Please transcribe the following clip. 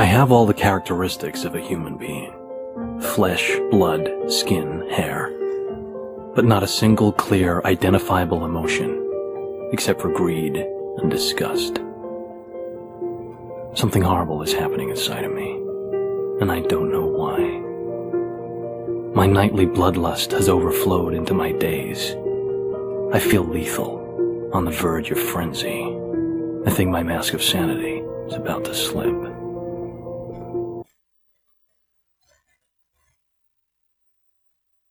I have all the characteristics of a human being flesh, blood, skin, hair, but not a single clear, identifiable emotion, except for greed and disgust. Something horrible is happening inside of me, and I don't know why. My nightly bloodlust has overflowed into my days. I feel lethal, on the verge of frenzy. I think my mask of sanity is about to slip.